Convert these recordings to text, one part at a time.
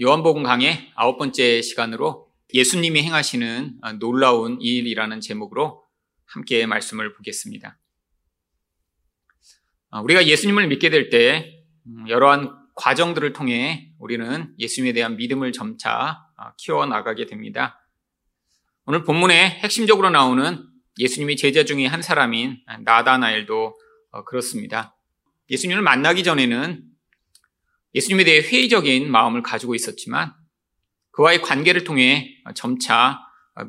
요한복음 강의 아홉 번째 시간으로 예수님이 행하시는 놀라운 일이라는 제목으로 함께 말씀을 보겠습니다. 우리가 예수님을 믿게 될 때 여러한 과정들을 통해 우리는 예수님에 대한 믿음을 점차 키워 나가게 됩니다. 오늘 본문에 핵심적으로 나오는 예수님이 제자 중에 한 사람인 나다나엘도 그렇습니다. 예수님을 만나기 전에는 예수님에 대해 회의적인 마음을 가지고 있었지만 그와의 관계를 통해 점차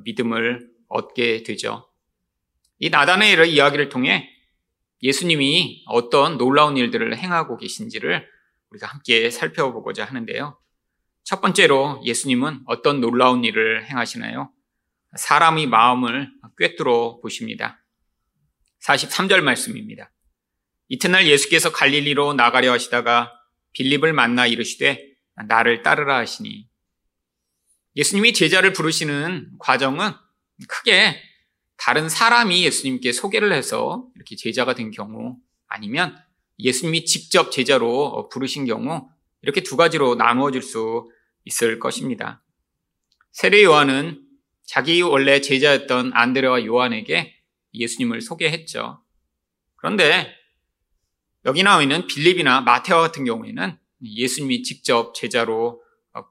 믿음을 얻게 되죠. 이 나다나엘의 이야기를 통해 예수님이 어떤 놀라운 일들을 행하고 계신지를 우리가 함께 살펴보고자 하는데요. 첫 번째로 예수님은 어떤 놀라운 일을 행하시나요? 사람의 마음을 꿰뚫어 보십니다. 43절 말씀입니다. 이튿날 예수께서 갈릴리로 나가려 하시다가 빌립을 만나 이르시되 나를 따르라 하시니 예수님이 제자를 부르시는 과정은 크게 다른 사람이 예수님께 소개를 해서 이렇게 제자가 된 경우 아니면 예수님이 직접 제자로 부르신 경우 이렇게 두 가지로 나누어질 수 있을 것입니다. 세례 요한은 자기 원래 제자였던 안드레와 요한에게 예수님을 소개했죠. 그런데 여기 나와 있는 빌립이나 마테와 같은 경우에는 예수님이 직접 제자로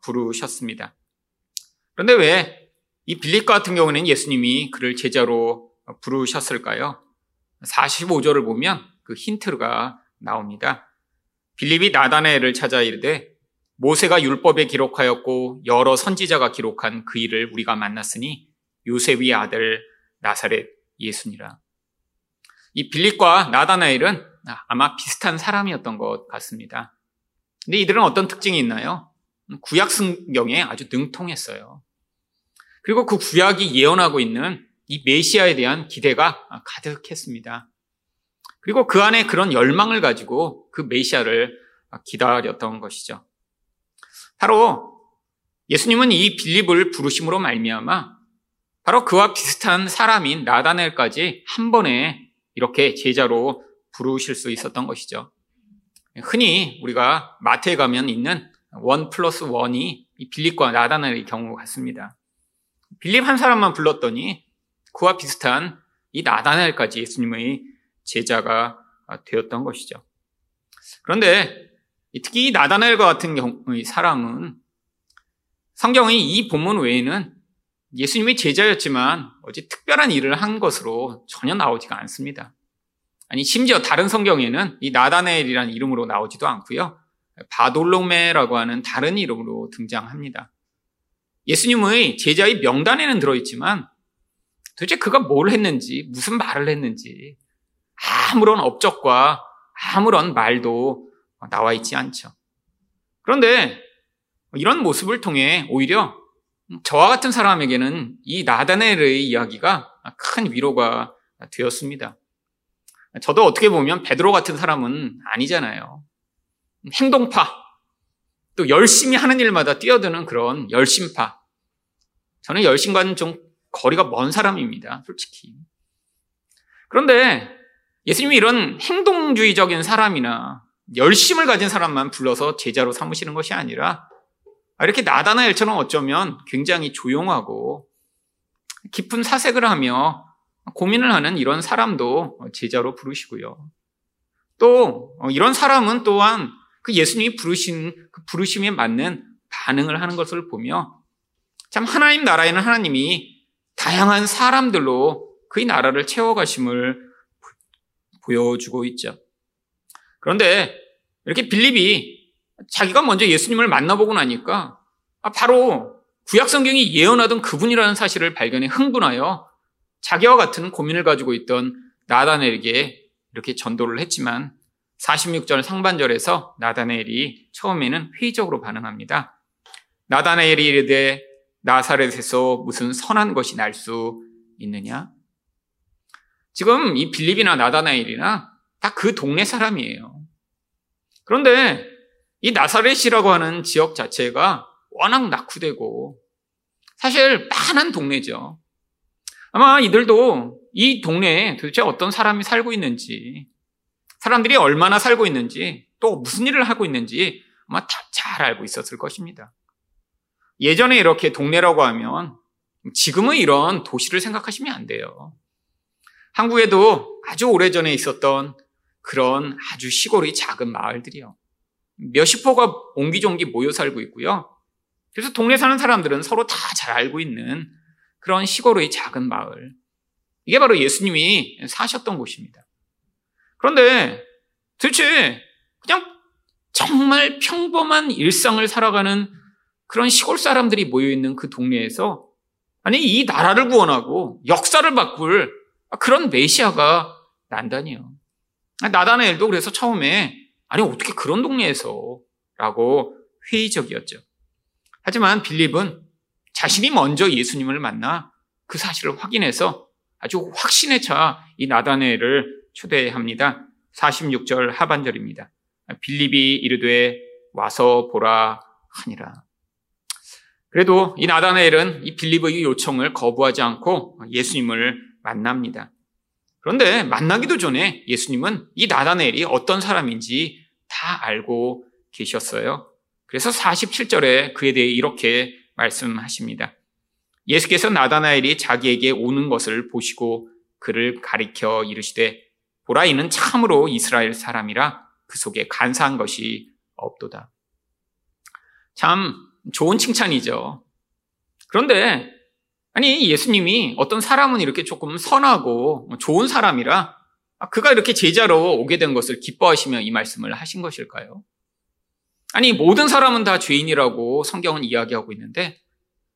부르셨습니다. 그런데 왜 이 빌립과 같은 경우는 예수님이 그를 제자로 부르셨을까요? 45절을 보면 그 힌트가 나옵니다. 빌립이 나다네를 찾아 이르되 모세가 율법에 기록하였고 여러 선지자가 기록한 그 일을 우리가 만났으니 요셉의 아들 나사렛 예수니라. 이 빌립과 나다나엘은 아마 비슷한 사람이었던 것 같습니다. 근데 이들은 어떤 특징이 있나요? 구약 성경에 아주 능통했어요. 그리고 그 구약이 예언하고 있는 이 메시아에 대한 기대가 가득했습니다. 그리고 그 안에 그런 열망을 가지고 그 메시아를 기다렸던 것이죠. 바로 예수님은 이 빌립을 부르심으로 말미암아 바로 그와 비슷한 사람인 나다넬까지 한 번에 이렇게 제자로 부르실 수 있었던 것이죠. 흔히 우리가 마트에 가면 있는 원 플러스 원이 빌립과 나다넬의 경우 같습니다. 빌립 한 사람만 불렀더니 그와 비슷한 이 나다넬까지 예수님의 제자가 되었던 것이죠. 그런데 특히 이 나다넬과 같은 경우의 사람은 성경의 이 본문 외에는 예수님의 제자였지만 어제 특별한 일을 한 것으로 전혀 나오지가 않습니다. 아니 심지어 다른 성경에는 이 나다넬이라는 이름으로 나오지도 않고요. 바돌로메라고 하는 다른 이름으로 등장합니다. 예수님의 제자의 명단에는 들어있지만 도대체 그가 뭘 했는지 무슨 말을 했는지 아무런 업적과 아무런 말도 나와 있지 않죠. 그런데 이런 모습을 통해 오히려 저와 같은 사람에게는 이 나다넬의 이야기가 큰 위로가 되었습니다. 저도 어떻게 보면 베드로 같은 사람은 아니잖아요. 행동파, 또 열심히 하는 일마다 뛰어드는 그런 열심파. 저는 열심과는 좀 거리가 먼 사람입니다, 솔직히. 그런데 예수님이 이런 행동주의적인 사람이나 열심을 가진 사람만 불러서 제자로 삼으시는 것이 아니라 이렇게 나다나엘처럼 어쩌면 굉장히 조용하고 깊은 사색을 하며 고민을 하는 이런 사람도 제자로 부르시고요. 또 이런 사람은 또한 그 예수님이 부르신 그 부르심에 맞는 반응을 하는 것을 보며 참 하나님 나라에는 하나님이 다양한 사람들로 그의 나라를 채워가심을 보여주고 있죠. 그런데 이렇게 빌립이 자기가 먼저 예수님을 만나보고 나니까 바로 구약 성경이 예언하던 그분이라는 사실을 발견해 흥분하여 자기와 같은 고민을 가지고 있던 나다넬에게 이렇게 전도를 했지만 46절 상반절에서 나다넬이 처음에는 회의적으로 반응합니다. 나다넬이 이르되 나사렛에서 무슨 선한 것이 날 수 있느냐? 지금 이 빌립이나 나다나엘이나 다 그 동네 사람이에요. 그런데 이 나사렛이라고 하는 지역 자체가 워낙 낙후되고 사실 많은 동네죠. 아마 이들도 이 동네에 도대체 어떤 사람이 살고 있는지, 사람들이 얼마나 살고 있는지, 또 무슨 일을 하고 있는지 아마 다 잘 알고 있었을 것입니다. 예전에 이렇게 동네라고 하면 지금은 이런 도시를 생각하시면 안 돼요. 한국에도 아주 오래전에 있었던 그런 아주 시골의 작은 마을들이요. 몇십 호가 옹기종기 모여 살고 있고요. 그래서 동네 사는 사람들은 서로 다 잘 알고 있는 그런 시골의 작은 마을. 이게 바로 예수님이 사셨던 곳입니다. 그런데 도대체 그냥 정말 평범한 일상을 살아가는 그런 시골 사람들이 모여있는 그 동네에서 아니, 이 나라를 구원하고 역사를 바꿀 그런 메시아가 난다니요. 나다나엘도 그래서 처음에 아니, 어떻게 그런 동네에서 라고 회의적이었죠. 하지만 빌립은 자신이 먼저 예수님을 만나 그 사실을 확인해서 아주 확신에 차 이 나다네를 초대합니다. 46절 하반절입니다. 빌립이 이르되 와서 보라 하니라. 그래도 이 나다네엘은 이 빌립의 요청을 거부하지 않고 예수님을 만납니다. 그런데 만나기도 전에 예수님은 이 나다네엘이 어떤 사람인지 다 알고 계셨어요. 그래서 47절에 그에 대해 이렇게 말씀하십니다. 예수께서 나다나엘이 자기에게 오는 것을 보시고 그를 가리켜 이르시되 보라 이는 참으로 이스라엘 사람이라 그 속에 간사한 것이 없도다. 참 좋은 칭찬이죠. 그런데 아니 예수님이 어떤 사람은 이렇게 조금 선하고 좋은 사람이라 그가 이렇게 제자로 오게 된 것을 기뻐하시며 이 말씀을 하신 것일까요? 아니 모든 사람은 다 죄인이라고 성경은 이야기하고 있는데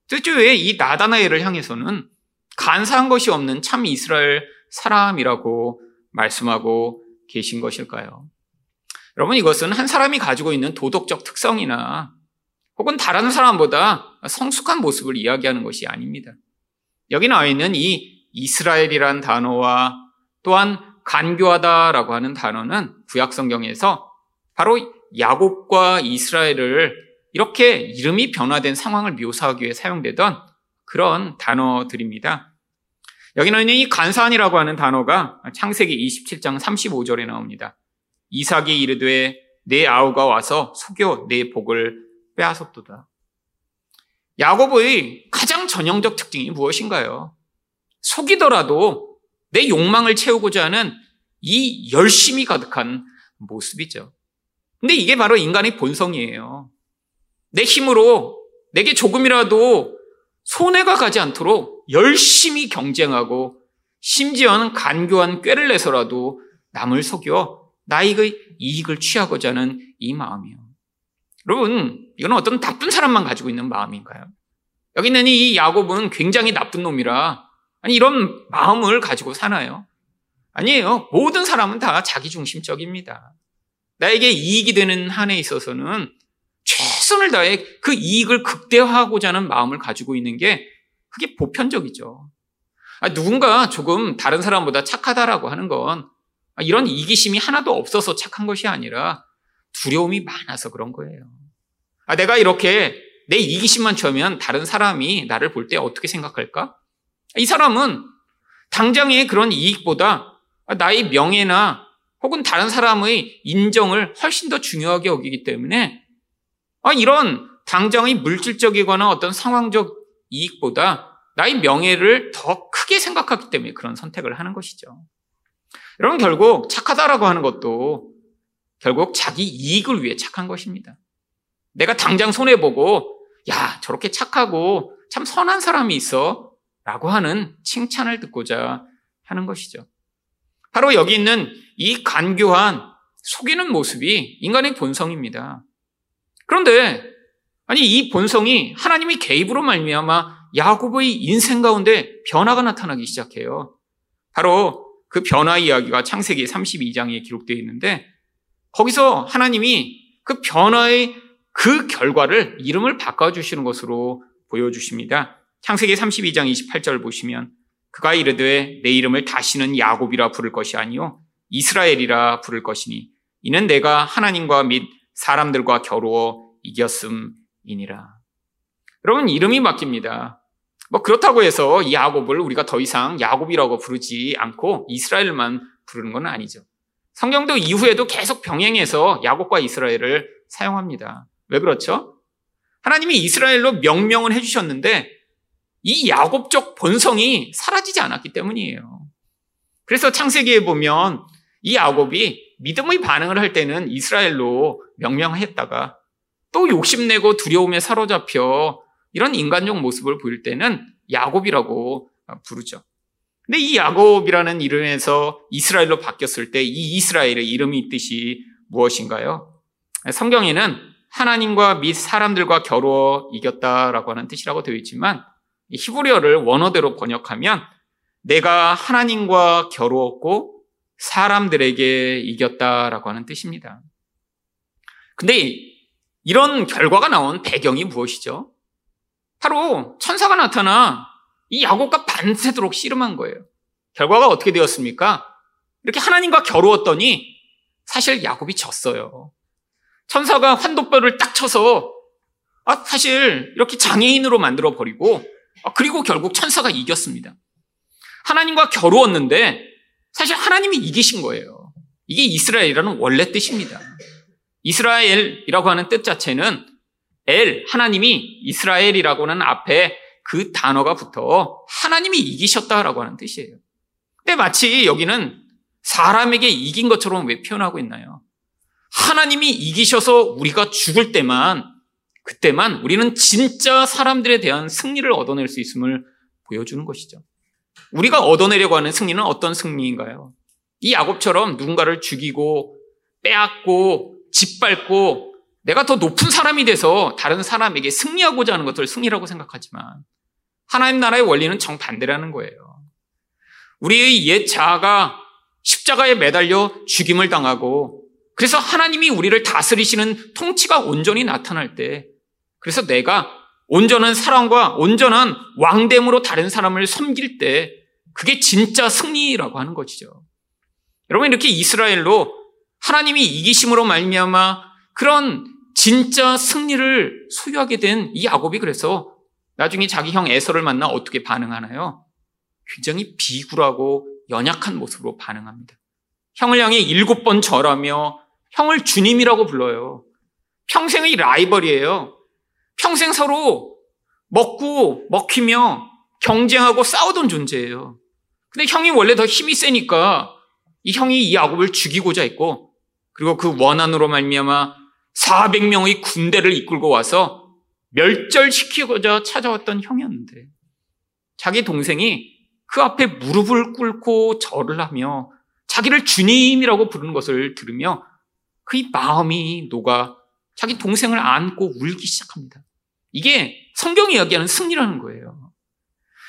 뜻주에 이 나다나엘을 향해서는 간사한 것이 없는 참 이스라엘 사람이라고 말씀하고 계신 것일까요? 여러분 이것은 한 사람이 가지고 있는 도덕적 특성이나 혹은 다른 사람보다 성숙한 모습을 이야기하는 것이 아닙니다. 여기 나와 있는 이 이스라엘이란 단어와 또한 간교하다라고 하는 단어는 구약 성경에서 바로 야곱과 이스라엘을 이렇게 이름이 변화된 상황을 묘사하기 위해 사용되던 그런 단어들입니다. 여기는 이 간산이라고 하는 단어가 창세기 27장 35절에 나옵니다. 이삭이 이르되 내 아우가 와서 속여 내 복을 빼앗았도다. 야곱의 가장 전형적 특징이 무엇인가요? 속이더라도 내 욕망을 채우고자 하는 이 열심이 가득한 모습이죠. 근데 이게 바로 인간의 본성이에요. 내 힘으로 내게 조금이라도 손해가 가지 않도록 열심히 경쟁하고 심지어는 간교한 꾀를 내서라도 남을 속여 나에게 이익을 취하고자 하는 이 마음이요. 여러분, 이건 어떤 나쁜 사람만 가지고 있는 마음인가요? 여기 있는 이 야곱은 굉장히 나쁜 놈이라 아니 이런 마음을 가지고 사나요? 아니에요. 모든 사람은 다 자기중심적입니다. 나에게 이익이 되는 한에 있어서는 최선을 다해 그 이익을 극대화하고자 하는 마음을 가지고 있는 게 그게 보편적이죠. 아, 누군가 조금 다른 사람보다 착하다라고 하는 건 이런 이기심이 하나도 없어서 착한 것이 아니라 두려움이 많아서 그런 거예요. 아, 내가 이렇게 내 이기심만 쳐면 다른 사람이 나를 볼 때 어떻게 생각할까? 이 사람은 당장의 그런 이익보다 나의 명예나 혹은 다른 사람의 인정을 훨씬 더 중요하게 여기기 때문에 아, 이런 당장의 물질적이거나 어떤 상황적 이익보다 나의 명예를 더 크게 생각하기 때문에 그런 선택을 하는 것이죠. 여러분 결국 착하다라고 하는 것도 결국 자기 이익을 위해 착한 것입니다. 내가 당장 손해 보고 야 저렇게 착하고 참 선한 사람이 있어 라고 하는 칭찬을 듣고자 하는 것이죠. 바로 여기 있는 이 간교한 속이는 모습이 인간의 본성입니다. 그런데 아니 이 본성이 하나님의 개입으로 말미암아 야곱의 인생 가운데 변화가 나타나기 시작해요. 바로 그 변화 이야기가 창세기 32장에 기록되어 있는데 거기서 하나님이 그 변화의 그 결과를 이름을 바꿔 주시는 것으로 보여주십니다. 창세기 32장 28절 보시면 그가 이르되 내 이름을 다시는 야곱이라 부를 것이 아니요 이스라엘이라 부를 것이니 이는 내가 하나님과 및 사람들과 겨루어 이겼음이니라. 여러분 이름이 바뀝니다. 뭐 그렇다고 해서 야곱을 우리가 더 이상 야곱이라고 부르지 않고 이스라엘만 부르는 건 아니죠. 성경도 이후에도 계속 병행해서 야곱과 이스라엘을 사용합니다. 왜 그렇죠? 하나님이 이스라엘로 명명을 해주셨는데 이 야곱적 본성이 사라지지 않았기 때문이에요. 그래서 창세기에 보면 이 야곱이 믿음의 반응을 할 때는 이스라엘로 명명했다가 또 욕심내고 두려움에 사로잡혀 이런 인간적 모습을 보일 때는 야곱이라고 부르죠. 근데 이 야곱이라는 이름에서 이스라엘로 바뀌었을 때 이 이스라엘의 이름이 뜻이 무엇인가요? 성경에는 하나님과 및 사람들과 겨루어 이겼다라고 하는 뜻이라고 되어 있지만 히브리어를 원어대로 번역하면 내가 하나님과 겨루었고 사람들에게 이겼다라고 하는 뜻입니다. 근데 이런 결과가 나온 배경이 무엇이죠? 바로 천사가 나타나 이 야곱과 밤새도록 씨름한 거예요. 결과가 어떻게 되었습니까? 이렇게 하나님과 겨루었더니 사실 야곱이 졌어요. 천사가 환도뼈를 딱 쳐서 아, 사실 이렇게 장애인으로 만들어 버리고 아, 그리고 결국 천사가 이겼습니다. 하나님과 겨루었는데 사실 하나님이 이기신 거예요. 이게 이스라엘이라는 원래 뜻입니다. 이스라엘이라고 하는 뜻 자체는 엘, 하나님이 이스라엘이라고 하는 앞에 그 단어가 붙어 하나님이 이기셨다라고 하는 뜻이에요. 근데 마치 여기는 사람에게 이긴 것처럼 왜 표현하고 있나요? 하나님이 이기셔서 우리가 죽을 때만, 그때만 우리는 진짜 사람들에 대한 승리를 얻어낼 수 있음을 보여주는 것이죠. 우리가 얻어내려고 하는 승리는 어떤 승리인가요? 이 야곱처럼 누군가를 죽이고 빼앗고 짓밟고 내가 더 높은 사람이 돼서 다른 사람에게 승리하고자 하는 것을 승리라고 생각하지만 하나님 나라의 원리는 정반대라는 거예요. 우리의 옛 자아가 십자가에 매달려 죽임을 당하고 그래서 하나님이 우리를 다스리시는 통치가 온전히 나타날 때 그래서 내가 온전한 사랑과 온전한 왕됨으로 다른 사람을 섬길 때 그게 진짜 승리라고 하는 것이죠. 여러분 이렇게 이스라엘로 하나님이 이기심으로 말미암아 그런 진짜 승리를 소유하게 된 이 야곱이 그래서 나중에 자기 형 에서를 만나 어떻게 반응하나요? 굉장히 비굴하고 연약한 모습으로 반응합니다. 형을 향해 일곱 번 절하며 형을 주님이라고 불러요. 평생의 라이벌이에요. 평생 서로 먹고 먹히며 경쟁하고 싸우던 존재예요. 근데 형이 원래 더 힘이 세니까 이 형이 이 야곱을 죽이고자 했고 그리고 그 원한으로 말미암아 400명의 군대를 이끌고 와서 멸절시키고자 찾아왔던 형이었는데 자기 동생이 그 앞에 무릎을 꿇고 절을 하며 자기를 주님이라고 부르는 것을 들으며 그 마음이 녹아 자기 동생을 안고 울기 시작합니다. 이게 성경이 이야기하는 승리라는 거예요.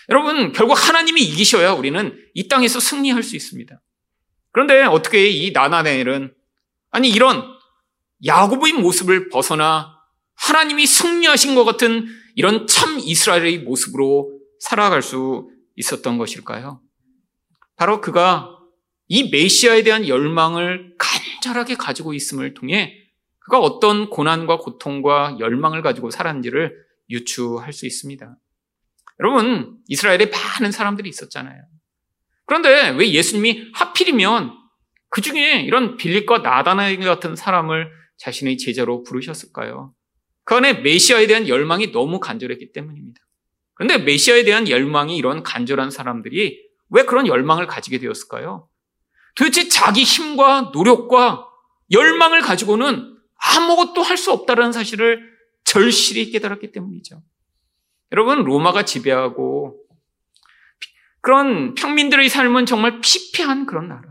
여러분, 결국 하나님이 이기셔야 우리는 이 땅에서 승리할 수 있습니다. 그런데 어떻게 이 나나넬은 아니 이런 야곱의 모습을 벗어나 하나님이 승리하신 것 같은 이런 참 이스라엘의 모습으로 살아갈 수 있었던 것일까요? 바로 그가 이 메시아에 대한 열망을 간절하게 가지고 있음을 통해 그가 어떤 고난과 고통과 열망을 가지고 살았는지를 유추할 수 있습니다. 여러분, 이스라엘에 많은 사람들이 있었잖아요. 그런데 왜 예수님이 하필이면 그 중에 이런 빌립과 나다나엘 같은 사람을 자신의 제자로 부르셨을까요? 그 안에 메시아에 대한 열망이 너무 간절했기 때문입니다. 그런데 메시아에 대한 열망이 이런 간절한 사람들이 왜 그런 열망을 가지게 되었을까요? 도대체 자기 힘과 노력과 열망을 가지고는 아무것도 할 수 없다는 사실을 절실히 깨달았기 때문이죠. 여러분, 로마가 지배하고 그런 평민들의 삶은 정말 피폐한 그런 나라.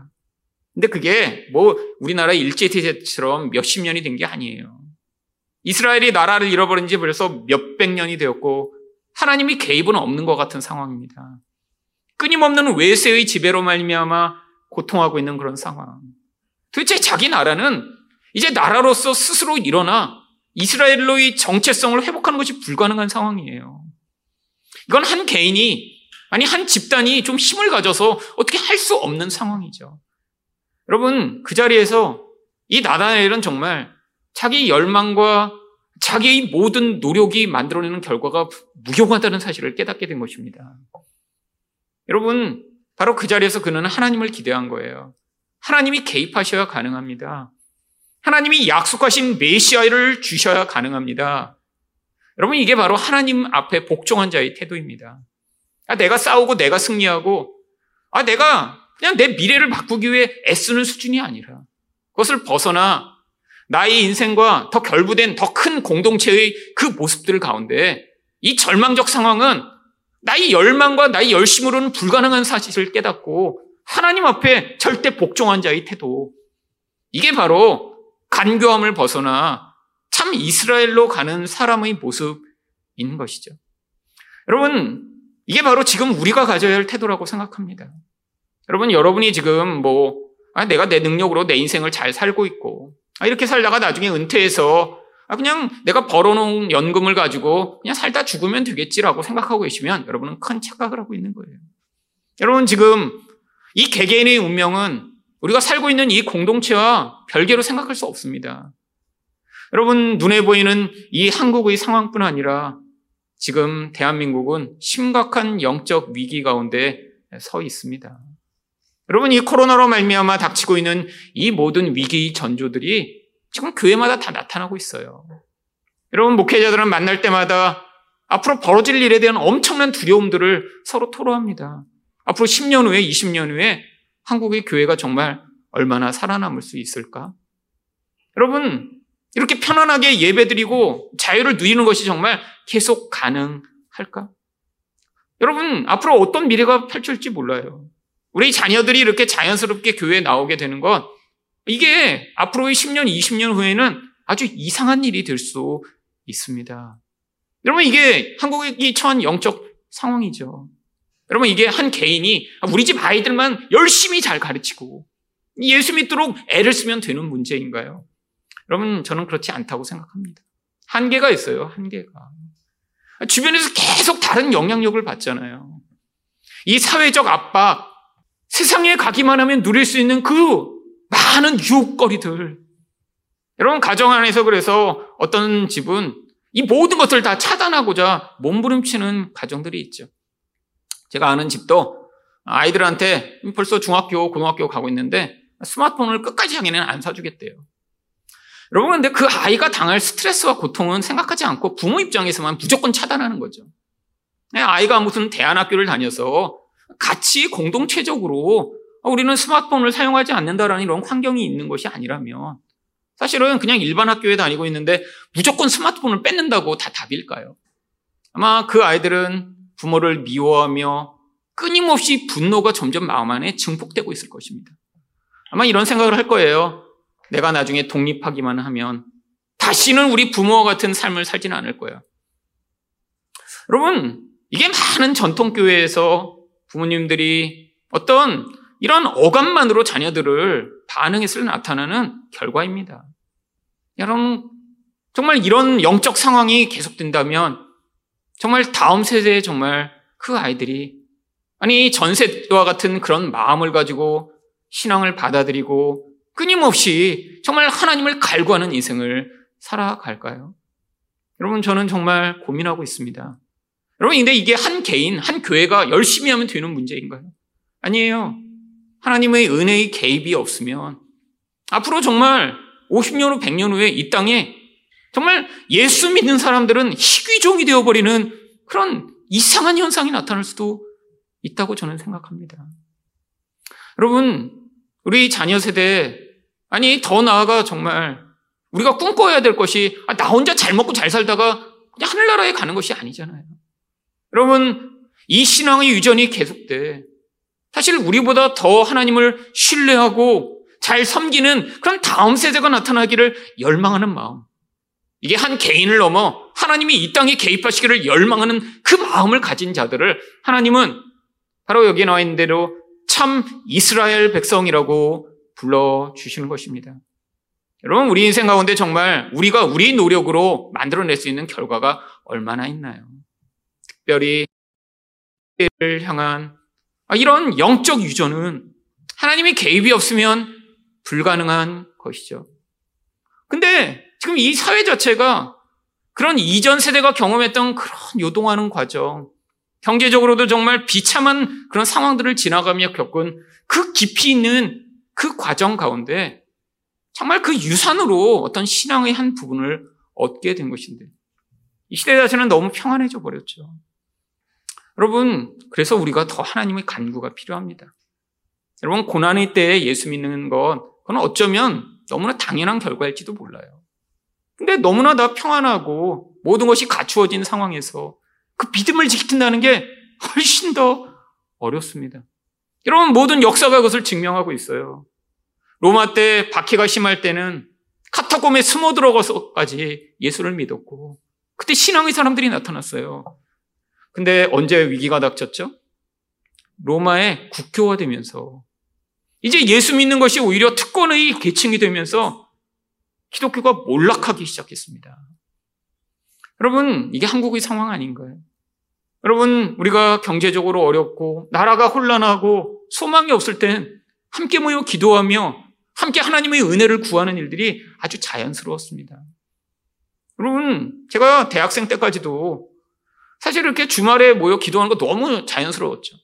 근데 그게 뭐 우리나라 일제시대처럼 몇십 년이 된 게 아니에요. 이스라엘이 나라를 잃어버린 지 벌써 몇백 년이 되었고 하나님이 개입은 없는 것 같은 상황입니다. 끊임없는 외세의 지배로 말미암아 고통하고 있는 그런 상황. 도대체 자기 나라는 이제 나라로서 스스로 일어나 이스라엘로의 정체성을 회복하는 것이 불가능한 상황이에요. 이건 한 개인이 아니 한 집단이 좀 힘을 가져서 어떻게 할 수 없는 상황이죠. 여러분 그 자리에서 이 나다엘은 정말 자기 열망과 자기의 모든 노력이 만들어내는 결과가 무용하다는 사실을 깨닫게 된 것입니다. 여러분, 바로 그 자리에서 그는 하나님을 기대한 거예요. 하나님이 개입하셔야 가능합니다. 하나님이 약속하신 메시아를 주셔야 가능합니다. 여러분, 이게 바로 하나님 앞에 복종한 자의 태도입니다. 아, 내가 싸우고 내가 승리하고, 아, 내가 그냥 내 미래를 바꾸기 위해 애쓰는 수준이 아니라, 그것을 벗어나 나의 인생과 더 결부된 더 큰 공동체의 그 모습들 가운데 이 절망적 상황은 나의 열망과 나의 열심으로는 불가능한 사실을 깨닫고 하나님 앞에 절대 복종한 자의 태도. 이게 바로 간교함을 벗어나 참 이스라엘로 가는 사람의 모습인 것이죠. 여러분, 이게 바로 지금 우리가 가져야 할 태도라고 생각합니다. 여러분, 여러분이 지금 뭐, 아, 내가 내 능력으로 내 인생을 잘 살고 있고, 아, 이렇게 살다가 나중에 은퇴해서, 아, 그냥 내가 벌어놓은 연금을 가지고 그냥 살다 죽으면 되겠지라고 생각하고 계시면 여러분은 큰 착각을 하고 있는 거예요. 여러분, 지금 이 개개인의 운명은 우리가 살고 있는 이 공동체와 별개로 생각할 수 없습니다. 여러분, 눈에 보이는 이 한국의 상황뿐 아니라 지금 대한민국은 심각한 영적 위기 가운데 서 있습니다. 여러분, 이 코로나로 말미암아 닥치고 있는 이 모든 위기 전조들이 지금 교회마다 다 나타나고 있어요. 여러분, 목회자들은 만날 때마다 앞으로 벌어질 일에 대한 엄청난 두려움들을 서로 토로합니다. 앞으로 10년 후에, 20년 후에 한국의 교회가 정말 얼마나 살아남을 수 있을까? 여러분, 이렇게 편안하게 예배드리고 자유를 누리는 것이 정말 계속 가능할까? 여러분, 앞으로 어떤 미래가 펼쳐질지 몰라요. 우리 자녀들이 이렇게 자연스럽게 교회에 나오게 되는 것, 이게 앞으로의 10년, 20년 후에는 아주 이상한 일이 될 수 있습니다. 여러분, 이게 한국이 처한 영적 상황이죠. 여러분, 이게 한 개인이 우리 집 아이들만 열심히 잘 가르치고 예수 믿도록 애를 쓰면 되는 문제인가요? 여러분, 저는 그렇지 않다고 생각합니다. 한계가 있어요, 한계가. 주변에서 계속 다른 영향력을 받잖아요. 이 사회적 압박, 세상에 가기만 하면 누릴 수 있는 그 많은 유혹거리들. 여러분, 가정 안에서 그래서 어떤 집은 이 모든 것을 다 차단하고자 몸부림치는 가정들이 있죠. 제가 아는 집도 아이들한테 벌써 중학교, 고등학교 가고 있는데 스마트폰을 끝까지 자기는 안 사주겠대요. 여러분, 근데 그 아이가 당할 스트레스와 고통은 생각하지 않고 부모 입장에서만 무조건 차단하는 거죠. 네, 아이가 무슨 대안학교를 다녀서 같이 공동체적으로 우리는 스마트폰을 사용하지 않는다라는 이런 환경이 있는 것이 아니라면 사실은 그냥 일반 학교에 다니고 있는데 무조건 스마트폰을 뺏는다고 다 답일까요? 아마 그 아이들은 부모를 미워하며 끊임없이 분노가 점점 마음 안에 증폭되고 있을 것입니다. 아마 이런 생각을 할 거예요. 내가 나중에 독립하기만 하면 다시는 우리 부모와 같은 삶을 살지는 않을 거야. 여러분, 이게 많은 전통교회에서 부모님들이 어떤 이런 어감만으로 자녀들을 반응했을 나타나는 결과입니다. 여러분, 정말 이런 영적 상황이 계속된다면 정말 다음 세대에 정말 그 아이들이 아니 전 세대와 같은 그런 마음을 가지고 신앙을 받아들이고 끊임없이 정말 하나님을 갈구하는 인생을 살아갈까요? 여러분 저는 정말 고민하고 있습니다. 여러분 근데 이게 한 개인, 한 교회가 열심히 하면 되는 문제인가요? 아니에요. 하나님의 은혜의 개입이 없으면 앞으로 정말 50년 후, 100년 후에 이 땅에 정말 예수 믿는 사람들은 희귀종이 되어버리는 그런 이상한 현상이 나타날 수도 있다고 저는 생각합니다. 여러분, 우리 자녀 세대, 아니, 더 나아가 정말 우리가 꿈꿔야 될 것이, 아, 나 혼자 잘 먹고 잘 살다가 그냥 하늘나라에 가는 것이 아니잖아요. 여러분, 이 신앙의 유전이 계속돼. 사실 우리보다 더 하나님을 신뢰하고 잘 섬기는 그런 다음 세대가 나타나기를 열망하는 마음. 이게 한 개인을 넘어 하나님이 이 땅에 개입하시기를 열망하는 그 마음을 가진 자들을 하나님은 바로 여기 나와 있는 대로 참 이스라엘 백성이라고 불러주시는 것입니다. 여러분, 우리 인생 가운데 정말 우리가 우리 노력으로 만들어낼 수 있는 결과가 얼마나 있나요? 특별히 를 향한 아, 이런 영적 유전은 하나님의 개입이 없으면 불가능한 것이죠. 근데 지금 이 사회 자체가 그런 이전 세대가 경험했던 그런 요동하는 과정, 경제적으로도 정말 비참한 그런 상황들을 지나가며 겪은 그 깊이 있는 그 과정 가운데 정말 그 유산으로 어떤 신앙의 한 부분을 얻게 된 것인데. 이 시대 자체는 너무 평안해져 버렸죠. 여러분, 그래서 우리가 더 하나님의 간구가 필요합니다. 여러분, 고난의 때에 예수 믿는 것, 그건 어쩌면 너무나 당연한 결과일지도 몰라요. 근데 너무나 다 평안하고 모든 것이 갖추어진 상황에서 그 믿음을 지킨다는 게 훨씬 더 어렵습니다. 여러분, 모든 역사가 그것을 증명하고 있어요. 로마 때 박해가 심할 때는 카타콤에 숨어 들어가서까지 예수를 믿었고, 그때 신앙의 사람들이 나타났어요. 근데 언제 위기가 닥쳤죠? 로마의 국교화 되면서 이제 예수 믿는 것이 오히려 특권의 계층이 되면서 기독교가 몰락하기 시작했습니다. 여러분, 이게 한국의 상황 아닌가요? 여러분, 우리가 경제적으로 어렵고 나라가 혼란하고 소망이 없을 땐 함께 모여 기도하며 함께 하나님의 은혜를 구하는 일들이 아주 자연스러웠습니다. 여러분, 제가 대학생 때까지도 사실 이렇게 주말에 모여 기도하는 거 너무 자연스러웠죠.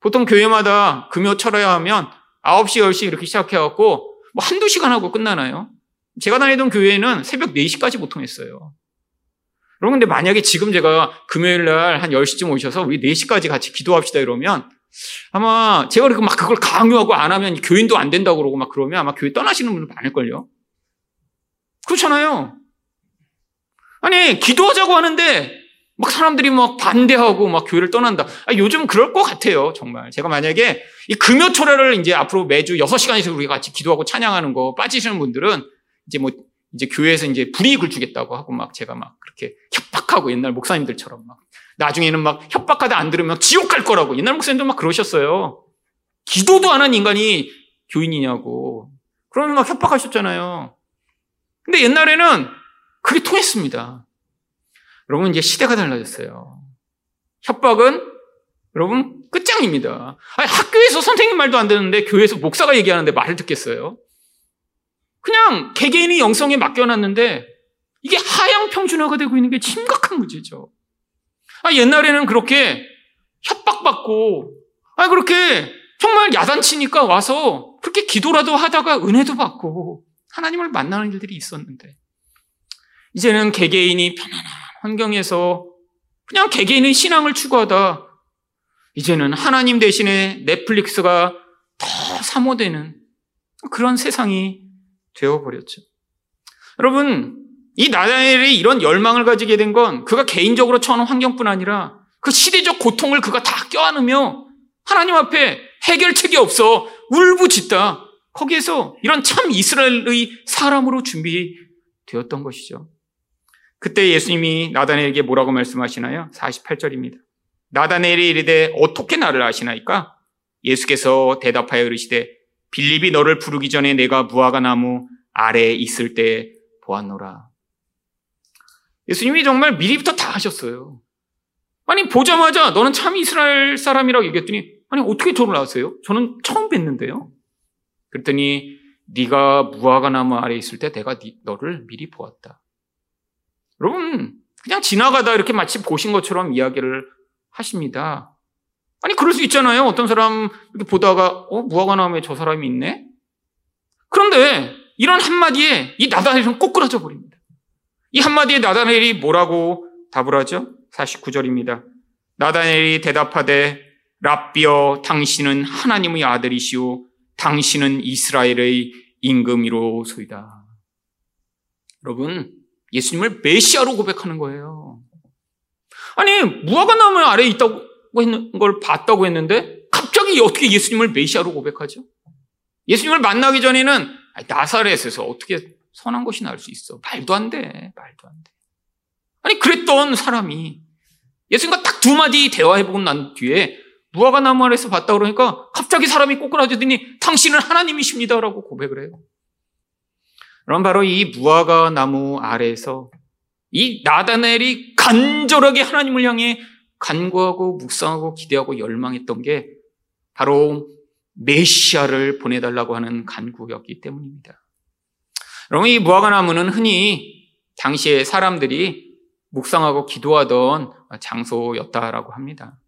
보통 교회마다 금요 철회야 하면 9시, 10시 이렇게 시작해갖고 뭐 한두 시간 하고 끝나나요? 제가 다니던 교회는 새벽 4시까지 보통 했어요. 여러분, 근데 만약에 지금 제가 금요일 날 한 10시쯤 오셔서 우리 4시까지 같이 기도합시다 이러면 아마 제가 그렇게 막 그걸 강요하고 안 하면 교인도 안 된다고 그러고 막 그러면 아마 교회 떠나시는 분들 많을걸요? 그렇잖아요. 아니, 기도하자고 하는데 막 사람들이 막 반대하고 막 교회를 떠난다. 아, 요즘 그럴 것 같아요, 정말. 제가 만약에 이 금요초래를 이제 앞으로 매주 6시간에서 우리가 같이 기도하고 찬양하는 거 빠지시는 분들은 이제 뭐 이제 교회에서 이제 불이익을 주겠다고 하고 막 제가 막 그렇게 협박하고 옛날 목사님들처럼 막 나중에는 막 협박하다 안 들으면 지옥 갈 거라고 옛날 목사님도 막 그러셨어요. 기도도 안 한 인간이 교인이냐고. 그러면 막 협박하셨잖아요. 근데 옛날에는 그게 통했습니다. 여러분 이제 시대가 달라졌어요. 협박은 여러분 끝장입니다. 아니, 학교에서 선생님 말도 안 되는데 교회에서 목사가 얘기하는데 말을 듣겠어요? 그냥 개개인이 영성에 맡겨놨는데 이게 하향 평준화가 되고 있는 게 심각한 문제죠. 아, 옛날에는 그렇게 협박받고, 아, 그렇게 정말 야단치니까 와서 그렇게 기도라도 하다가 은혜도 받고 하나님을 만나는 일들이 있었는데, 이제는 개개인이 편안한 환경에서 그냥 개개인의 신앙을 추구하다, 이제는 하나님 대신에 넷플릭스가 더 사모되는 그런 세상이 되어버렸죠. 여러분, 이 나다엘이 이런 열망을 가지게 된 건 그가 개인적으로 처한 환경뿐 아니라 그 시대적 고통을 그가 다 껴안으며 하나님 앞에 해결책이 없어 울부짖다. 거기에서 이런 참 이스라엘의 사람으로 준비되었던 것이죠. 그때 예수님이 나다엘에게 뭐라고 말씀하시나요? 48절입니다. 나다엘이 이르되 어떻게 나를 아시나이까? 예수께서 대답하여 이르시되 빌립이 너를 부르기 전에 내가 무화과 나무 아래에 있을 때 보았노라. 예수님이 정말 미리부터 다 하셨어요. 아니 보자마자 너는 참 이스라엘 사람이라고 얘기했더니 아니 어떻게 저를 아세요? 저는 처음 뵀는데요. 그랬더니 네가 무화과 나무 아래에 있을 때 내가 너를 미리 보았다. 여러분 그냥 지나가다 이렇게 마치 보신 것처럼 이야기를 하십니다. 아니 그럴 수 있잖아요. 어떤 사람 이렇게 보다가 어 무화과 나무에 저 사람이 있네. 그런데 이런 한마디에 이 나다헬은 꼬꾸라져 버립니다. 이 한마디에 나다헬이 뭐라고 답을 하죠? 49절입니다. 나다헬이 대답하되 랍비어 당신은 하나님의 아들이시오 당신은 이스라엘의 임금이로소이다. 여러분 예수님을 메시아로 고백하는 거예요. 아니 무화과 나무 아래에 있다고 걸 봤다고 했는데 갑자기 어떻게 예수님을 메시아로 고백하죠? 예수님을 만나기 전에는 나사렛에서 어떻게 선한 것이 나올 수 있어? 말도 안 돼. 말도 안 돼. 아니 그랬던 사람이 예수님과 딱 두 마디 대화해보고 난 뒤에 무화과 나무 아래서 봤다 그러니까 갑자기 사람이 꼬꾸라지더니 당신은 하나님이십니다라고 고백을 해요. 그럼 바로 이 무화과 나무 아래에서 이 나다넬이 간절하게 하나님을 향해 간구하고 묵상하고 기대하고 열망했던 게 바로 메시아를 보내달라고 하는 간구였기 때문입니다. 여러분, 이 무화과나무는 흔히 당시에 사람들이 묵상하고 기도하던 장소였다라고 합니다.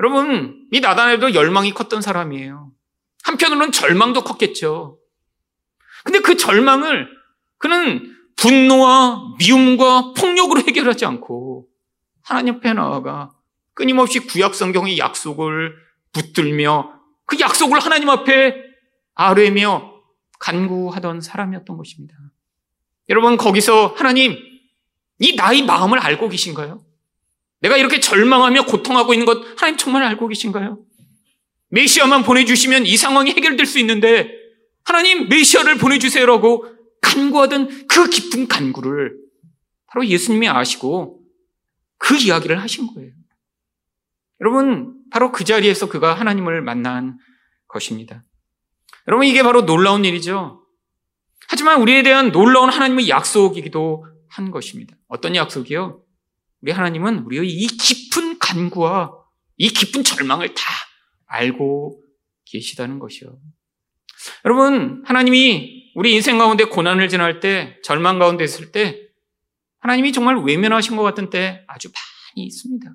여러분, 이 나단에도 열망이 컸던 사람이에요. 한편으로는 절망도 컸겠죠. 근데 그 절망을 그는 분노와 미움과 폭력으로 해결하지 않고 하나님 앞에 나아가 끊임없이 구약 성경의 약속을 붙들며 그 약속을 하나님 앞에 아뢰며 간구하던 사람이었던 것입니다. 여러분 거기서 하나님 이 나의 마음을 알고 계신가요? 내가 이렇게 절망하며 고통하고 있는 것 하나님 정말 알고 계신가요? 메시아만 보내주시면 이 상황이 해결될 수 있는데 하나님 메시아를 보내주세요라고 간구하던 그 깊은 간구를 바로 예수님이 아시고 그 이야기를 하신 거예요. 여러분 바로 그 자리에서 그가 하나님을 만난 것입니다. 여러분 이게 바로 놀라운 일이죠. 하지만 우리에 대한 놀라운 하나님의 약속이기도 한 것입니다. 어떤 약속이요? 우리 하나님은 우리의 이 깊은 간구와 이 깊은 절망을 다 알고 계시다는 것이요. 여러분, 하나님이 우리 인생 가운데 고난을 지날 때, 절망 가운데 있을 때, 하나님이 정말 외면하신 것 같은 때 아주 많이 있습니다.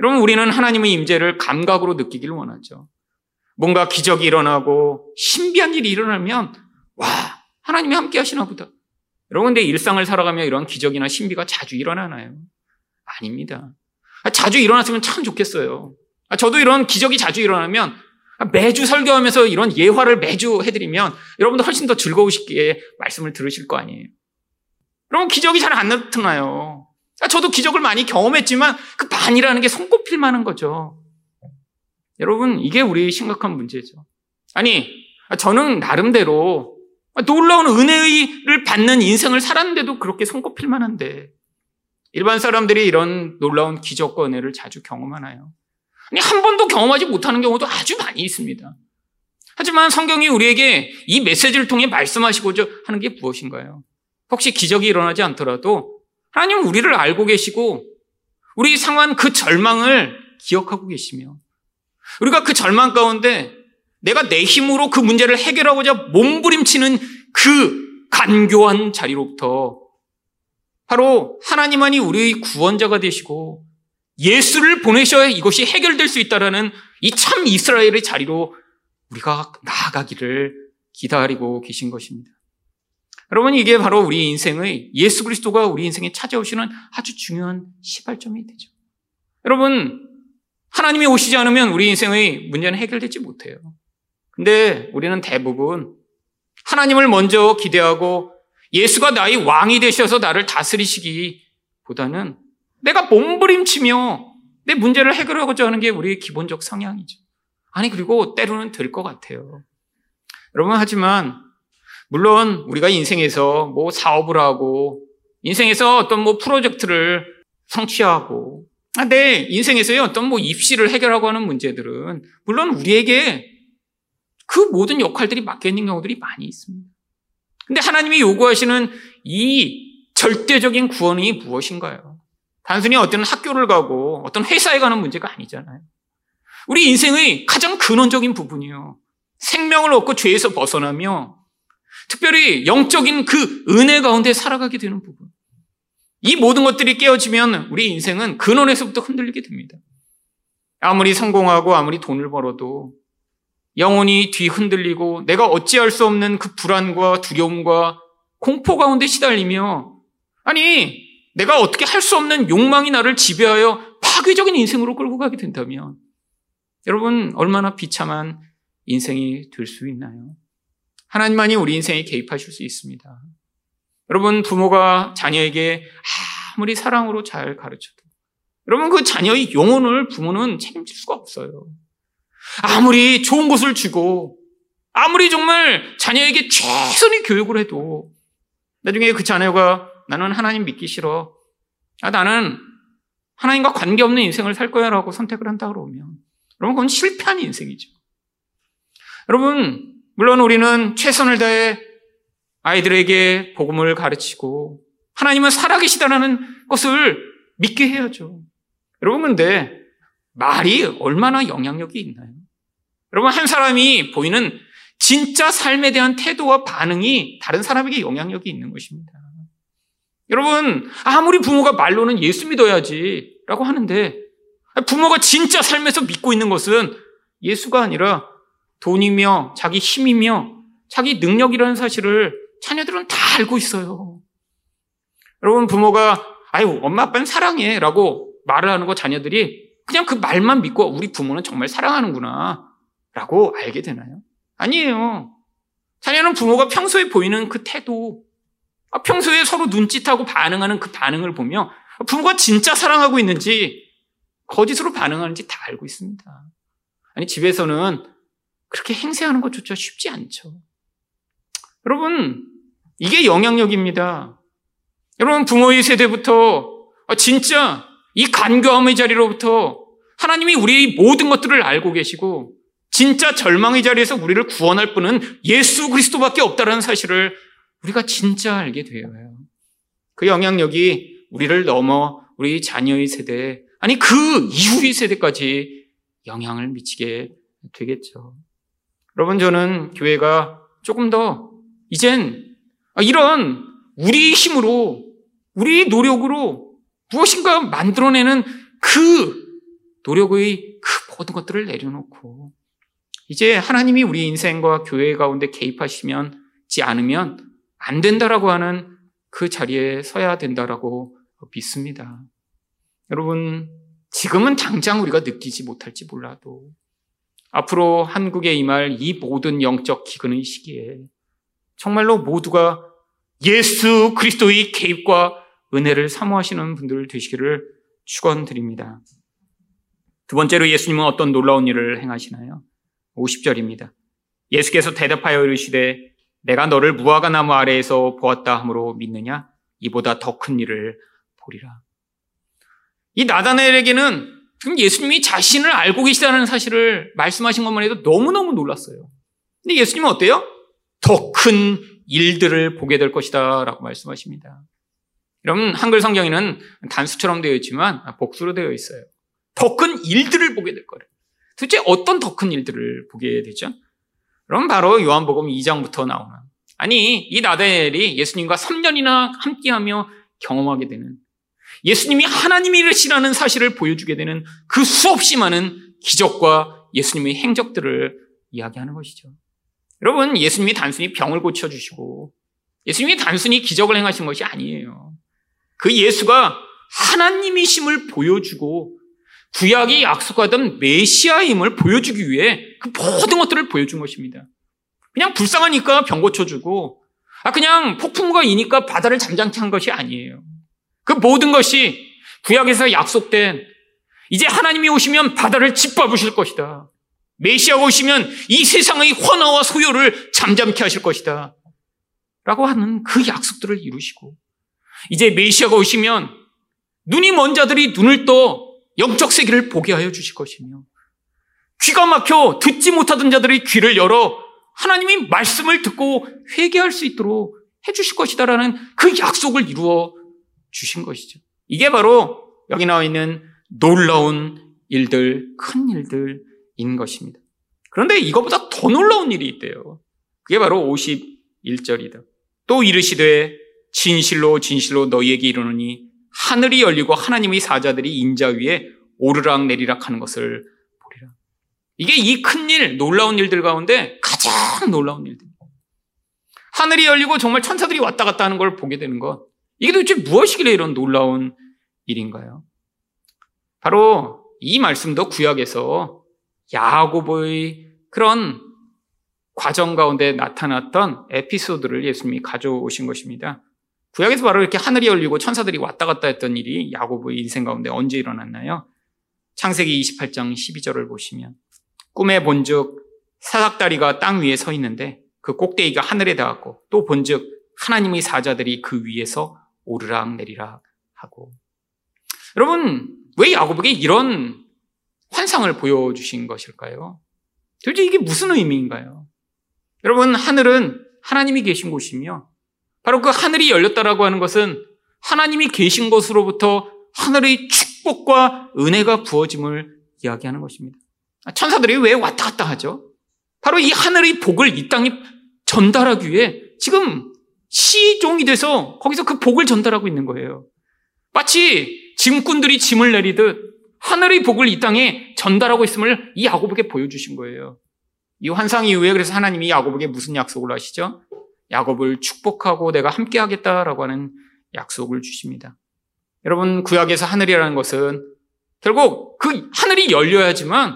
여러분, 우리는 하나님의 임재를 감각으로 느끼기를 원하죠. 뭔가 기적이 일어나고 신비한 일이 일어나면, 와, 하나님이 함께 하시나 보다. 여러분, 내 일상을 살아가며 이런 기적이나 신비가 자주 일어나나요? 아닙니다. 자주 일어났으면 참 좋겠어요. 저도 이런 기적이 자주 일어나면 매주 설교하면서 이런 예화를 매주 해드리면 여러분도 훨씬 더 즐거우시기에 말씀을 들으실 거 아니에요. 여러분 기적이 잘 안 나타나요. 저도 기적을 많이 경험했지만 그 반이라는 게 손꼽힐 만한 거죠. 여러분 이게 우리 심각한 문제죠. 아니 저는 나름대로 놀라운 은혜를 받는 인생을 살았는데도 그렇게 손꼽힐 만한데 일반 사람들이 이런 놀라운 기적과 은혜를 자주 경험하나요? 아니, 한 번도 경험하지 못하는 경우도 아주 많이 있습니다. 하지만 성경이 우리에게 이 메시지를 통해 말씀하시고자 하는 게 무엇인가요? 혹시 기적이 일어나지 않더라도 하나님은 우리를 알고 계시고 우리 상황 그 절망을 기억하고 계시며 우리가 그 절망 가운데 내가 내 힘으로 그 문제를 해결하고자 몸부림치는 그 간교한 자리로부터 바로 하나님만이 우리의 구원자가 되시고 예수를 보내셔야 이것이 해결될 수 있다라는 이 참 이스라엘의 자리로 우리가 나아가기를 기다리고 계신 것입니다. 여러분 이게 바로 우리 인생의 예수 그리스도가 우리 인생에 찾아오시는 아주 중요한 시발점이 되죠. 여러분 하나님이 오시지 않으면 우리 인생의 문제는 해결되지 못해요. 근데 우리는 대부분 하나님을 먼저 기대하고 예수가 나의 왕이 되셔서 나를 다스리시기보다는 내가 몸부림치며 내 문제를 해결하고자 하는 게 우리의 기본적 성향이죠. 아니, 그리고 때로는 될 것 같아요. 여러분, 하지만, 물론 우리가 인생에서 뭐 사업을 하고, 인생에서 어떤 뭐 프로젝트를 성취하고, 아, 내 인생에서의 어떤 뭐 입시를 해결하고 하는 문제들은, 물론 우리에게 그 모든 역할들이 맡겨 있는 경우들이 많이 있습니다. 근데 하나님이 요구하시는 이 절대적인 구원이 무엇인가요? 단순히 어떤 학교를 가고 어떤 회사에 가는 문제가 아니잖아요. 우리 인생의 가장 근원적인 부분이요. 생명을 얻고 죄에서 벗어나며 특별히 영적인 그 은혜 가운데 살아가게 되는 부분. 이 모든 것들이 깨어지면 우리 인생은 근원에서부터 흔들리게 됩니다. 아무리 성공하고 아무리 돈을 벌어도 영혼이 뒤 흔들리고 내가 어찌할 수 없는 그 불안과 두려움과 공포 가운데 시달리며 아니 내가 어떻게 할 수 없는 욕망이 나를 지배하여 파괴적인 인생으로 끌고 가게 된다면 여러분 얼마나 비참한 인생이 될 수 있나요? 하나님만이 우리 인생에 개입하실 수 있습니다. 여러분 부모가 자녀에게 아무리 사랑으로 잘 가르쳐도 여러분 그 자녀의 영혼을 부모는 책임질 수가 없어요. 아무리 좋은 것을 주고 아무리 정말 자녀에게 최선의 교육을 해도 나중에 그 자녀가 나는 하나님 믿기 싫어. 아, 나는 하나님과 관계없는 인생을 살 거야 라고 선택을 한다 그러면 여러분 그건 실패한 인생이죠. 여러분 물론 우리는 최선을 다해 아이들에게 복음을 가르치고 하나님은 살아계시다는 것을 믿게 해야죠. 여러분 근데 말이 얼마나 영향력이 있나요? 여러분 한 사람이 보이는 진짜 삶에 대한 태도와 반응이 다른 사람에게 영향력이 있는 것입니다. 여러분, 아무리 부모가 말로는 예수 믿어야지 라고 하는데 부모가 진짜 삶에서 믿고 있는 것은 예수가 아니라 돈이며 자기 힘이며 자기 능력이라는 사실을 자녀들은 다 알고 있어요. 여러분 부모가 아유 엄마 아빠는 사랑해 라고 말을 하는 거 자녀들이 그냥 그 말만 믿고 우리 부모는 정말 사랑하는구나 라고 알게 되나요? 아니에요. 자녀는 부모가 평소에 보이는 그 태도, 아, 평소에 서로 눈짓하고 반응하는 그 반응을 보며 부모가 진짜 사랑하고 있는지 거짓으로 반응하는지 다 알고 있습니다. 아니, 집에서는 그렇게 행세하는 것조차 쉽지 않죠. 여러분, 이게 영향력입니다. 여러분, 부모의 세대부터 아, 진짜 이 간교함의 자리로부터 하나님이 우리 모든 것들을 알고 계시고 진짜 절망의 자리에서 우리를 구원할 분은 예수 그리스도밖에 없다는 사실을 우리가 진짜 알게 되어요. 그 영향력이 우리를 넘어 우리 자녀의 세대, 아니 그 이후의 세대까지 영향을 미치게 되겠죠. 여러분 저는 교회가 조금 더 이젠 이런 우리 힘으로 우리 노력으로 무엇인가 만들어내는 그 노력의 그 모든 것들을 내려놓고 이제 하나님이 우리 인생과 교회 가운데 개입하시면 지 않으면 안 된다라고 하는 그 자리에 서야 된다라고 믿습니다. 여러분, 지금은 당장 우리가 느끼지 못할지 몰라도 앞으로 한국에 임할 이 모든 영적 기근의 시기에 정말로 모두가 예수 그리스도의 개입과 은혜를 사모하시는 분들 되시기를 축원드립니다. 두 번째로 예수님은 어떤 놀라운 일을 행하시나요? 50절입니다. 예수께서 대답하여 이르시되 내가 너를 무화과 나무 아래에서 보았다 함으로 믿느냐? 이보다 더 큰 일을 보리라. 이 나다나엘에게는 지금 예수님이 자신을 알고 계시다는 사실을 말씀하신 것만 해도 너무너무 놀랐어요. 근데 예수님은 어때요? 더 큰 일들을 보게 될 것이다 라고 말씀하십니다. 여러분 한글 성경에는 단수처럼 되어 있지만 복수로 되어 있어요. 더 큰 일들을 보게 될 거래요. 도대체 어떤 더 큰 일들을 보게 되죠? 그럼 바로 요한복음 2장부터 나오는 아니 이 나다엘이 예수님과 3년이나 함께하며 경험하게 되는 예수님이 하나님이시라는 사실을 보여주게 되는 그 수없이 많은 기적과 예수님의 행적들을 이야기하는 것이죠. 여러분 예수님이 단순히 병을 고쳐주시고 예수님이 단순히 기적을 행하신 것이 아니에요. 그 예수가 하나님이심을 보여주고 구약이 약속하던 메시아임을 보여주기 위해 그 모든 것들을 보여준 것입니다. 그냥 불쌍하니까 병 고쳐주고, 아, 그냥 폭풍과 이니까 바다를 잠잠케 한 것이 아니에요. 그 모든 것이 구약에서 약속된 이제 하나님이 오시면 바다를 짓밟으실 것이다. 메시아가 오시면 이 세상의 환화와 소요를 잠잠케 하실 것이다. 라고 하는 그 약속들을 이루시고, 이제 메시아가 오시면 눈이 먼 자들이 눈을 떠 영적 세계를 보게 하여 주실 것이며 귀가 막혀 듣지 못하던 자들의 귀를 열어 하나님이 말씀을 듣고 회개할 수 있도록 해 주실 것이다라는 그 약속을 이루어 주신 것이죠. 이게 바로 여기 나와 있는 놀라운 일들, 큰 일들인 것입니다. 그런데 이것보다 더 놀라운 일이 있대요. 그게 바로 51절이다. 또 이르시되 진실로 진실로 너희에게 이르노니 하늘이 열리고 하나님의 사자들이 인자 위에 오르락 내리락 하는 것을 보리라. 이게 이 큰 일, 놀라운 일들 가운데 가장 놀라운 일들. 하늘이 열리고 정말 천사들이 왔다 갔다 하는 걸 보게 되는 것. 이게 도대체 무엇이길래 이런 놀라운 일인가요? 바로 이 말씀도 구약에서 야고보의 그런 과정 가운데 나타났던 에피소드를 예수님이 가져오신 것입니다. 구약에서 바로 이렇게 하늘이 열리고 천사들이 왔다 갔다 했던 일이 야고보의 인생 가운데 언제 일어났나요? 창세기 28장 12절을 보시면 꿈에 본즉 사닥다리가 땅 위에 서 있는데 그 꼭대기가 하늘에 닿았고 또 본즉 하나님의 사자들이 그 위에서 오르락 내리락 하고 여러분 왜 야고보에게 이런 환상을 보여주신 것일까요? 도대체 이게 무슨 의미인가요? 여러분 하늘은 하나님이 계신 곳이며 바로 그 하늘이 열렸다라고 하는 것은 하나님이 계신 곳으로부터 하늘의 축복과 은혜가 부어짐을 이야기하는 것입니다. 천사들이 왜 왔다 갔다 하죠? 바로 이 하늘의 복을 이 땅에 전달하기 위해 지금 시종이 돼서 거기서 그 복을 전달하고 있는 거예요. 마치 짐꾼들이 짐을 내리듯 하늘의 복을 이 땅에 전달하고 있음을 이 야곱에게 보여주신 거예요. 이 환상 이후에 그래서 하나님이 야곱에게 무슨 약속을 하시죠? 야곱을 축복하고 내가 함께 하겠다라고 하는 약속을 주십니다. 여러분, 구약에서 하늘이라는 것은 결국 그 하늘이 열려야지만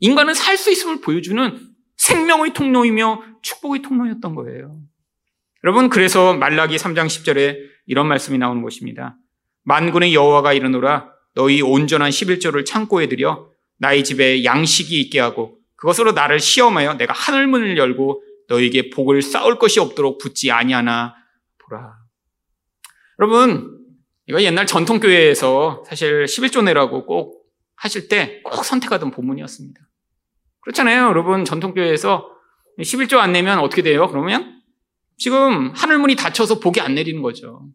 인간은 살 수 있음을 보여주는 생명의 통로이며 축복의 통로였던 거예요. 여러분, 그래서 말라기 3장 10절에 이런 말씀이 나오는 것입니다. 만군의 여호와가 이르노라 너희 온전한 11조를 창고에 들여 나의 집에 양식이 있게 하고 그것으로 나를 시험하여 내가 하늘 문을 열고 너에게 복을 쌓을 것이 없도록 붙지 아니하나 보라. 여러분, 이거 옛날 전통교회에서 사실 11조 내라고 꼭 하실 때 꼭 선택하던 본문이었습니다. 그렇잖아요. 여러분, 전통교회에서 11조 안 내면 어떻게 돼요? 그러면 지금 하늘문이 닫혀서 복이 안 내리는 거죠.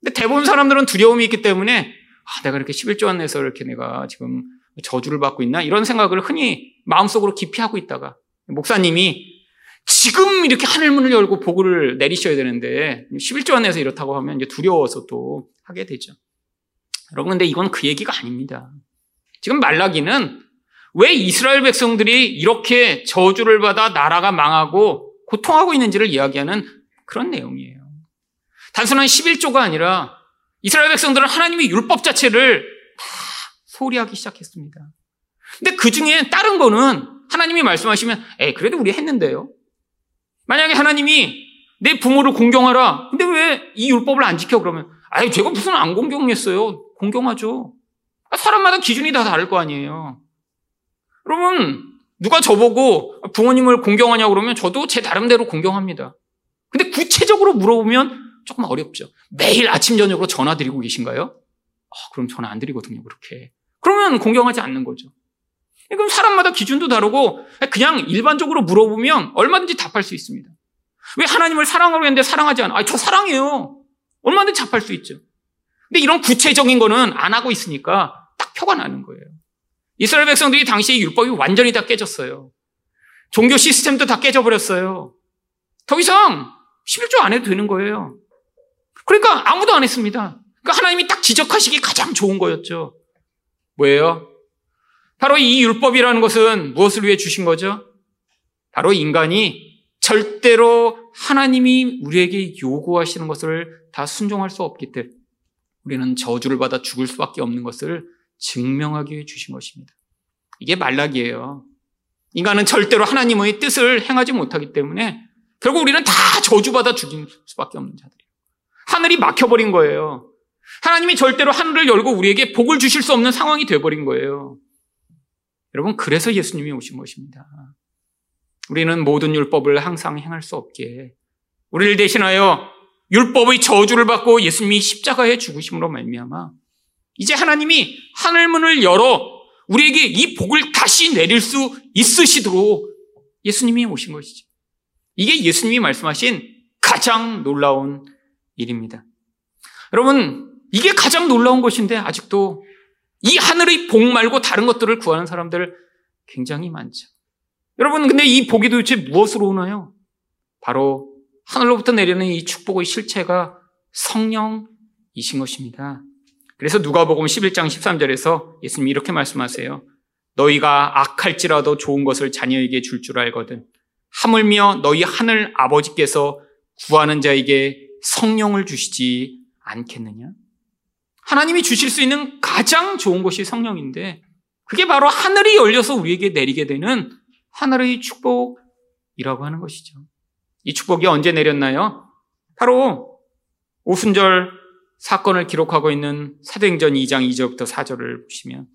근데 대부분 사람들은 두려움이 있기 때문에 아, 내가 이렇게 11조 안 내서 이렇게 내가 지금 저주를 받고 있나? 이런 생각을 흔히 마음속으로 깊이 하고 있다가 목사님이 지금 이렇게 하늘문을 열고 복을 내리셔야 되는데 11조 안에서 이렇다고 하면 이제 두려워서 또 하게 되죠. 여러분 근데 이건 그 얘기가 아닙니다. 지금 말라기는 왜 이스라엘 백성들이 이렇게 저주를 받아 나라가 망하고 고통하고 있는지를 이야기하는 그런 내용이에요. 단순한 11조가 아니라 이스라엘 백성들은 하나님의 율법 자체를 다 소리하기 시작했습니다. 근데 그 중에 다른 거는 하나님이 말씀하시면, 에 그래도 우리 했는데요. 만약에 하나님이 내 부모를 공경하라. 근데 왜 이 율법을 안 지켜 그러면 아유 제가 무슨 안 공경했어요. 공경하죠. 아, 사람마다 기준이 다 다를 거 아니에요. 그러면 누가 저보고 부모님을 공경하냐 그러면 저도 제 나름대로 공경합니다. 근데 구체적으로 물어보면 조금 어렵죠. 매일 아침 저녁으로 전화 드리고 계신가요? 아, 그럼 전화 안 드리거든요. 그렇게. 그러면 공경하지 않는 거죠. 그럼 사람마다 기준도 다르고 그냥 일반적으로 물어보면 얼마든지 답할 수 있습니다. 왜 하나님을 사랑하고 했는데 사랑하지 않아? 아, 저 사랑해요. 얼마든지 답할 수 있죠. 근데 이런 구체적인 거는 안 하고 있으니까 딱 표가 나는 거예요. 이스라엘 백성들이 당시에 율법이 완전히 다 깨졌어요. 종교 시스템도 다 깨져버렸어요. 더 이상 11조 안 해도 되는 거예요. 그러니까 아무도 안 했습니다. 그러니까 하나님이 딱 지적하시기 가장 좋은 거였죠. 뭐예요? 바로 이 율법이라는 것은 무엇을 위해 주신 거죠? 바로 인간이 절대로 하나님이 우리에게 요구하시는 것을 다 순종할 수 없기 때문에 우리는 저주를 받아 죽을 수밖에 없는 것을 증명하기 위해 주신 것입니다. 이게 말락이에요. 인간은 절대로 하나님의 뜻을 행하지 못하기 때문에 결국 우리는 다 저주받아 죽일 수밖에 없는 자들이에요. 하늘이 막혀버린 거예요. 하나님이 절대로 하늘을 열고 우리에게 복을 주실 수 없는 상황이 되어버린 거예요. 여러분, 그래서 예수님이 오신 것입니다. 우리는 모든 율법을 항상 행할 수 없게 우리를 대신하여 율법의 저주를 받고 예수님이 십자가에 죽으심으로 말미암아 이제 하나님이 하늘문을 열어 우리에게 이 복을 다시 내릴 수 있으시도록 예수님이 오신 것이죠. 이게 예수님이 말씀하신 가장 놀라운 일입니다. 여러분, 이게 가장 놀라운 것인데 아직도 이 하늘의 복 말고 다른 것들을 구하는 사람들 굉장히 많죠. 여러분, 근데 이 복이 도대체 무엇으로 오나요? 바로 하늘로부터 내리는 이 축복의 실체가 성령이신 것입니다. 그래서 누가복음 11장 13절에서 예수님이 이렇게 말씀하세요. 너희가 악할지라도 좋은 것을 자녀에게 줄줄 알거든. 하물며 너희 하늘 아버지께서 구하는 자에게 성령을 주시지 않겠느냐? 하나님이 주실 수 있는 가장 좋은 것이 성령인데 그게 바로 하늘이 열려서 우리에게 내리게 되는 하늘의 축복이라고 하는 것이죠. 이 축복이 언제 내렸나요? 바로 오순절 사건을 기록하고 있는 사도행전 2장 2절부터 4절을 보시면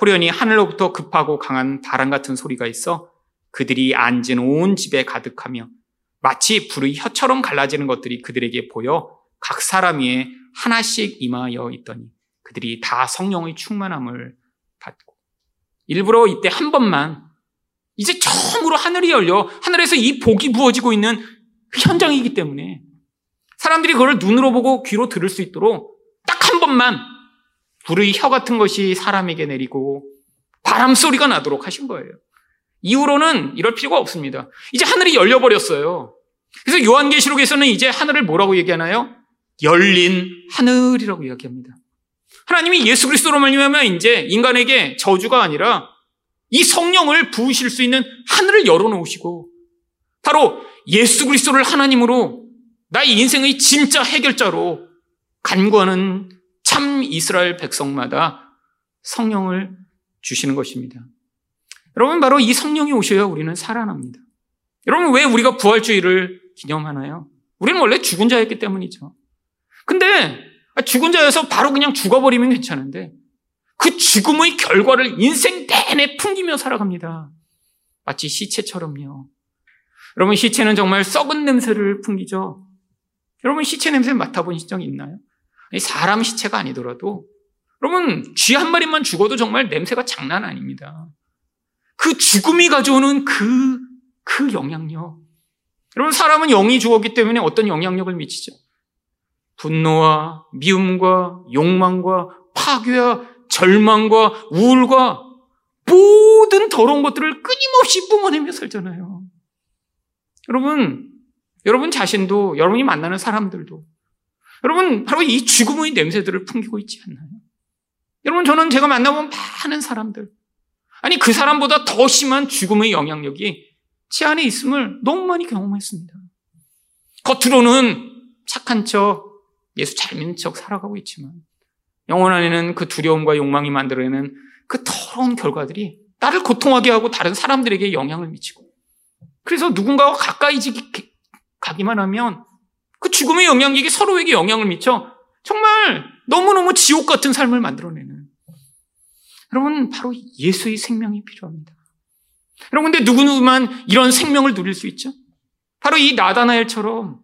호련히 하늘로부터 급하고 강한 바람 같은 소리가 있어 그들이 앉은 온 집에 가득하며 마치 불의 혀처럼 갈라지는 것들이 그들에게 보여 각 사람 위에 하나씩 임하여 있더니 그들이 다 성령의 충만함을 받고. 일부러 이때 한 번만 이제 처음으로 하늘이 열려 하늘에서 이 복이 부어지고 있는 그 현장이기 때문에 사람들이 그걸 눈으로 보고 귀로 들을 수 있도록 딱 한 번만 불의 혀 같은 것이 사람에게 내리고 바람 소리가 나도록 하신 거예요. 이후로는 이럴 필요가 없습니다. 이제 하늘이 열려버렸어요. 그래서 요한계시록에서는 이제 하늘을 뭐라고 얘기하나요? 열린 하늘이라고 이야기합니다. 하나님이 예수 그리스도로 말미암아 이제 인간에게 저주가 아니라 이 성령을 부으실 수 있는 하늘을 열어놓으시고 바로 예수 그리스도를 하나님으로 나의 인생의 진짜 해결자로 간구하는 참 이스라엘 백성마다 성령을 주시는 것입니다. 여러분, 바로 이 성령이 오셔야 우리는 살아납니다. 여러분, 왜 우리가 부활주의를 기념하나요? 우리는 원래 죽은 자였기 때문이죠. 근데 죽은 자여서 바로 그냥 죽어버리면 괜찮은데 그 죽음의 결과를 인생 내내 풍기며 살아갑니다. 마치 시체처럼요. 여러분, 시체는 정말 썩은 냄새를 풍기죠. 여러분, 시체 냄새 맡아보신 적 있나요? 사람 시체가 아니더라도 여러분, 쥐 한 마리만 죽어도 정말 냄새가 장난 아닙니다. 그 죽음이 가져오는 그, 그 영향력. 여러분, 사람은 영이 죽었기 때문에 어떤 영향력을 미치죠? 분노와 미움과 욕망과 파괴와 절망과 우울과 모든 더러운 것들을 끊임없이 뿜어내며 살잖아요. 여러분, 여러분 자신도, 여러분이 만나는 사람들도, 여러분, 바로 이 죽음의 냄새들을 풍기고 있지 않나요? 여러분, 저는 제가 만나본 많은 사람들, 아니, 그 사람보다 더 심한 죽음의 영향력이 제 안에 있음을 너무 많이 경험했습니다. 겉으로는 착한 척, 예수 잘 믿는 척 살아가고 있지만, 영혼 안에는 그 두려움과 욕망이 만들어내는 그 더러운 결과들이 나를 고통하게 하고 다른 사람들에게 영향을 미치고, 그래서 누군가와 가까이 가기만 하면 그 죽음의 영향력이 서로에게 영향을 미쳐 정말 너무너무 지옥 같은 삶을 만들어내는. 여러분, 바로 예수의 생명이 필요합니다. 여러분, 근데 누구누구만 이런 생명을 누릴 수 있죠? 바로 이 나다나엘처럼,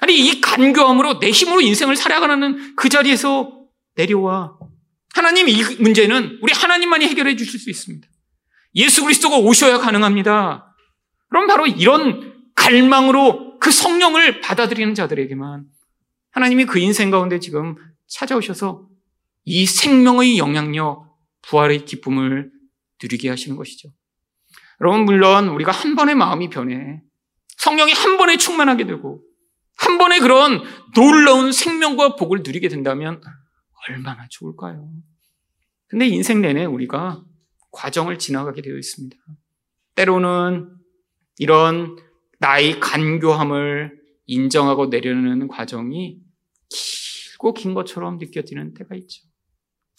아니, 이 간교함으로 내 힘으로 인생을 살아가는 그 자리에서 내려와. 하나님 이 문제는 우리 하나님만이 해결해 주실 수 있습니다. 예수 그리스도가 오셔야 가능합니다. 그럼 바로 이런 갈망으로 그 성령을 받아들이는 자들에게만 하나님이 그 인생 가운데 지금 찾아오셔서 이 생명의 영향력, 부활의 기쁨을 누리게 하시는 것이죠. 여러분, 물론 우리가 한 번의 마음이 변해 성령이 한 번에 충만하게 되고 한 번에 그런 놀라운 생명과 복을 누리게 된다면 얼마나 좋을까요? 근데 인생 내내 우리가 과정을 지나가게 되어 있습니다. 때로는 이런 나의 간교함을 인정하고 내려놓는 과정이 길고 긴 것처럼 느껴지는 때가 있죠.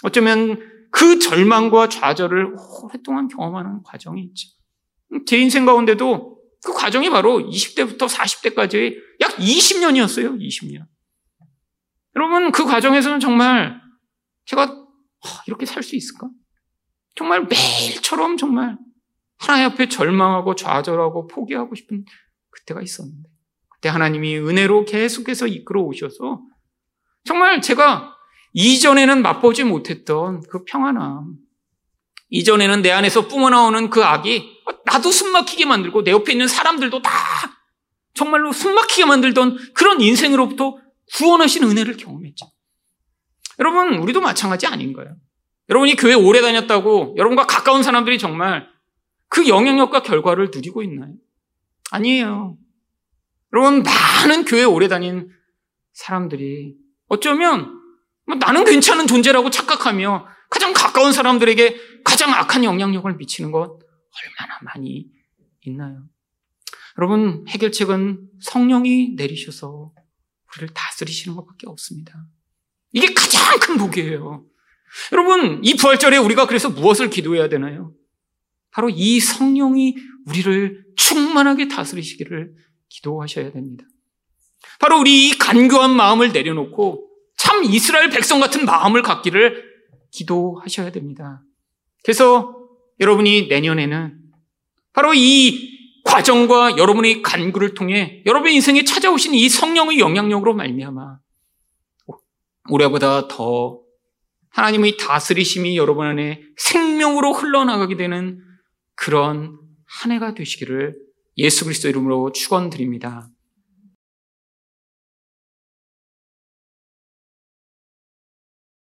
어쩌면 그 절망과 좌절을 오랫동안 경험하는 과정이 있죠. 제 인생 가운데도 그 과정이 바로 20대부터 40대까지의 약 20년이었어요. 20년. 여러분, 그 과정에서는 정말 제가 이렇게 살 수 있을까? 정말 매일처럼 정말 하나님 앞에 절망하고 좌절하고 포기하고 싶은 그때가 있었는데 그때 하나님이 은혜로 계속해서 이끌어 오셔서 정말 제가 이전에는 맛보지 못했던 그 평안함 이전에는 내 안에서 뿜어나오는 그 악이 나도 숨막히게 만들고 내 옆에 있는 사람들도 다 정말로 숨막히게 만들던 그런 인생으로부터 구원하신 은혜를 경험했죠. 여러분, 우리도 마찬가지 아닌가요? 여러분이 교회 오래 다녔다고 여러분과 가까운 사람들이 정말 그 영향력과 결과를 누리고 있나요? 아니에요. 여러분, 많은 교회 오래 다닌 사람들이 어쩌면 뭐 나는 괜찮은 존재라고 착각하며 가장 가까운 사람들에게 가장 악한 영향력을 미치는 것 얼마나 많이 있나요? 여러분, 해결책은 성령이 내리셔서 우리를 다스리시는 것밖에 없습니다. 이게 가장 큰 복이에요. 여러분, 이 부활절에 우리가 그래서 무엇을 기도해야 되나요? 바로 이 성령이 우리를 충만하게 다스리시기를 기도하셔야 됩니다. 바로 우리 이 간교한 마음을 내려놓고 참 이스라엘 백성 같은 마음을 갖기를 기도하셔야 됩니다. 그래서 여러분이 내년에는 바로 이 과정과 여러분의 간구를 통해 여러분의 인생에 찾아오신 이 성령의 영향력으로 말미암아 올해보다 더 하나님의 다스리심이 여러분 안에 생명으로 흘러나가게 되는 그런 한 해가 되시기를 예수 그리스도 이름으로 축원드립니다.